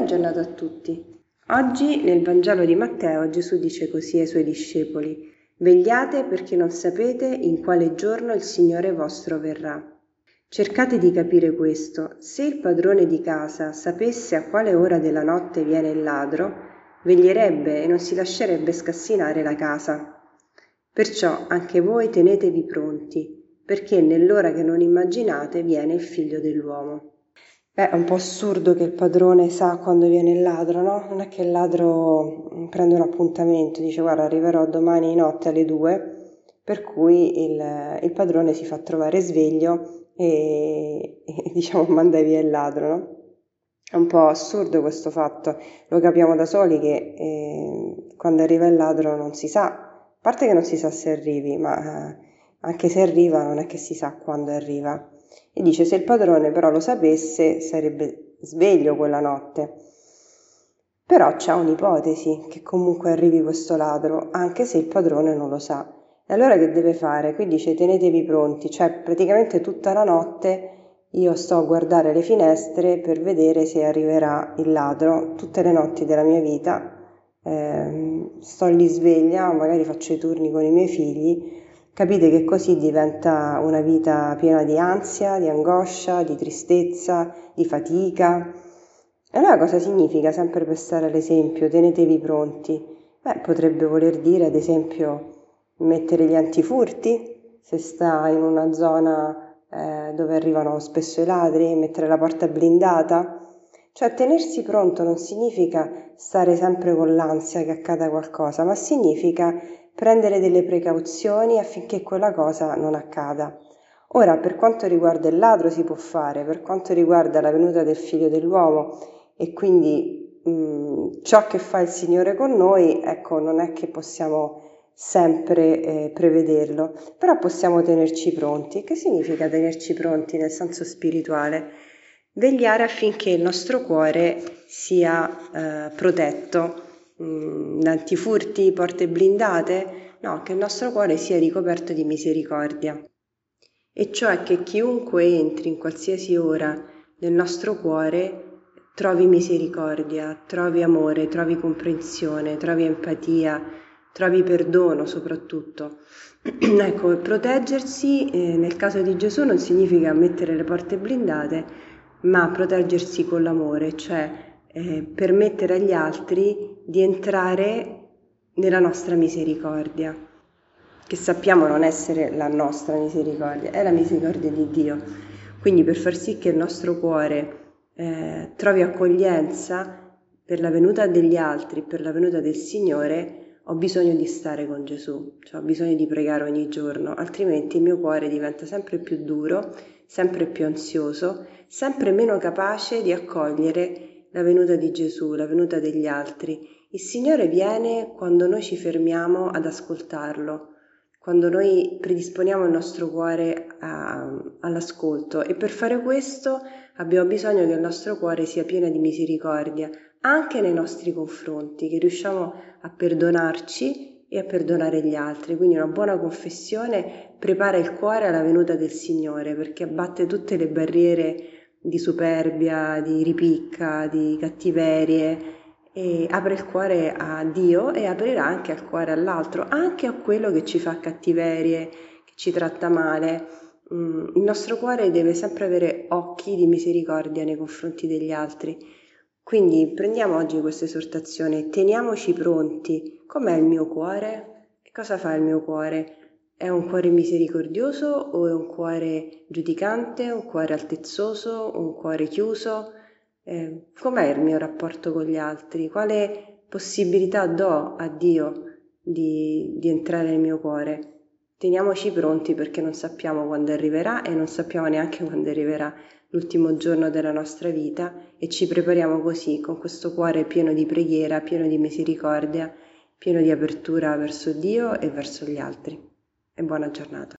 Buona giornata a tutti. Oggi nel Vangelo di Matteo Gesù dice così ai suoi discepoli, Vegliate perché non sapete in quale giorno il Signore vostro verrà. Cercate di capire questo. Se il padrone di casa sapesse a quale ora della notte viene il ladro, veglierebbe e non si lascerebbe scassinare la casa. Perciò anche voi tenetevi pronti, perché nell'ora che non immaginate viene il figlio dell'uomo. È un po' assurdo che il padrone sa quando viene il ladro, no? Non è che il ladro prende un appuntamento, dice guarda arriverò domani notte alle due, per cui il, il padrone si fa trovare sveglio e, e diciamo manda via il ladro, no? È un po' assurdo questo fatto, lo capiamo da soli che eh, quando arriva il ladro non si sa, a parte che non si sa se arrivi, ma eh, anche se arriva non è che si sa quando arriva. E dice se il padrone però lo sapesse sarebbe sveglio quella notte. Però c'è un'ipotesi che comunque arrivi questo ladro, anche se il padrone non lo sa. E allora che deve fare? Qui dice tenetevi pronti, cioè praticamente tutta la notte io sto a guardare le finestre per vedere se arriverà il ladro. Tutte le notti della mia vita eh, sto lì sveglia, magari faccio i turni con i miei figli Capite che così diventa una vita piena di ansia, di angoscia, di tristezza, di fatica. E allora cosa significa, sempre per stare all'esempio, tenetevi pronti? Beh, potrebbe voler dire, ad esempio, mettere gli antifurti, se sta in una zona eh, dove arrivano spesso i ladri, mettere la porta blindata. Cioè, tenersi pronto non significa stare sempre con l'ansia che accada qualcosa, ma significa prendere delle precauzioni affinché quella cosa non accada. Ora, per quanto riguarda il ladro si può fare, per quanto riguarda la venuta del figlio dell'uomo e quindi mh, ciò che fa il Signore con noi, ecco, non è che possiamo sempre eh, prevederlo, però possiamo tenerci pronti. Che significa tenerci pronti nel senso spirituale? Vegliare affinché il nostro cuore sia eh, protetto mh, antifurti, porte blindate, no, che il nostro cuore sia ricoperto di misericordia. E cioè che chiunque entri in qualsiasi ora nel nostro cuore trovi misericordia, trovi amore, trovi comprensione, trovi empatia, trovi perdono soprattutto. ecco, proteggersi eh, nel caso di Gesù non significa mettere le porte blindate, ma proteggersi con l'amore, cioè eh, permettere agli altri di entrare nella nostra misericordia, che sappiamo non essere la nostra misericordia, è la misericordia di Dio. Quindi per far sì che il nostro cuore eh, trovi accoglienza per la venuta degli altri, per la venuta del Signore, ho bisogno di stare con Gesù, cioè ho bisogno di pregare ogni giorno, altrimenti il mio cuore diventa sempre più duro, sempre più ansioso, sempre meno capace di accogliere la venuta di Gesù, la venuta degli altri. Il Signore viene quando noi ci fermiamo ad ascoltarlo, quando noi predisponiamo il nostro cuore a, all'ascolto e per fare questo abbiamo bisogno che il nostro cuore sia pieno di misericordia anche nei nostri confronti, che riusciamo a perdonarci e a perdonare gli altri. Quindi una buona confessione prepara il cuore alla venuta del Signore perché abbatte tutte le barriere di superbia, di ripicca, di cattiverie e apre il cuore a Dio e aprirà anche il cuore all'altro, anche a quello che ci fa cattiverie, che ci tratta male. Mm, il nostro cuore deve sempre avere occhi di misericordia nei confronti degli altri. Quindi prendiamo oggi questa esortazione, teniamoci pronti. Com'è il mio cuore? Che cosa fa il mio cuore? È un cuore misericordioso o è un cuore giudicante, un cuore altezzoso, un cuore chiuso? Eh, com'è il mio rapporto con gli altri? Quale possibilità do a Dio di, di entrare nel mio cuore? Teniamoci pronti perché non sappiamo quando arriverà e non sappiamo neanche quando arriverà l'ultimo giorno della nostra vita e ci prepariamo così, con questo cuore pieno di preghiera, pieno di misericordia, pieno di apertura verso Dio e verso gli altri e buona giornata.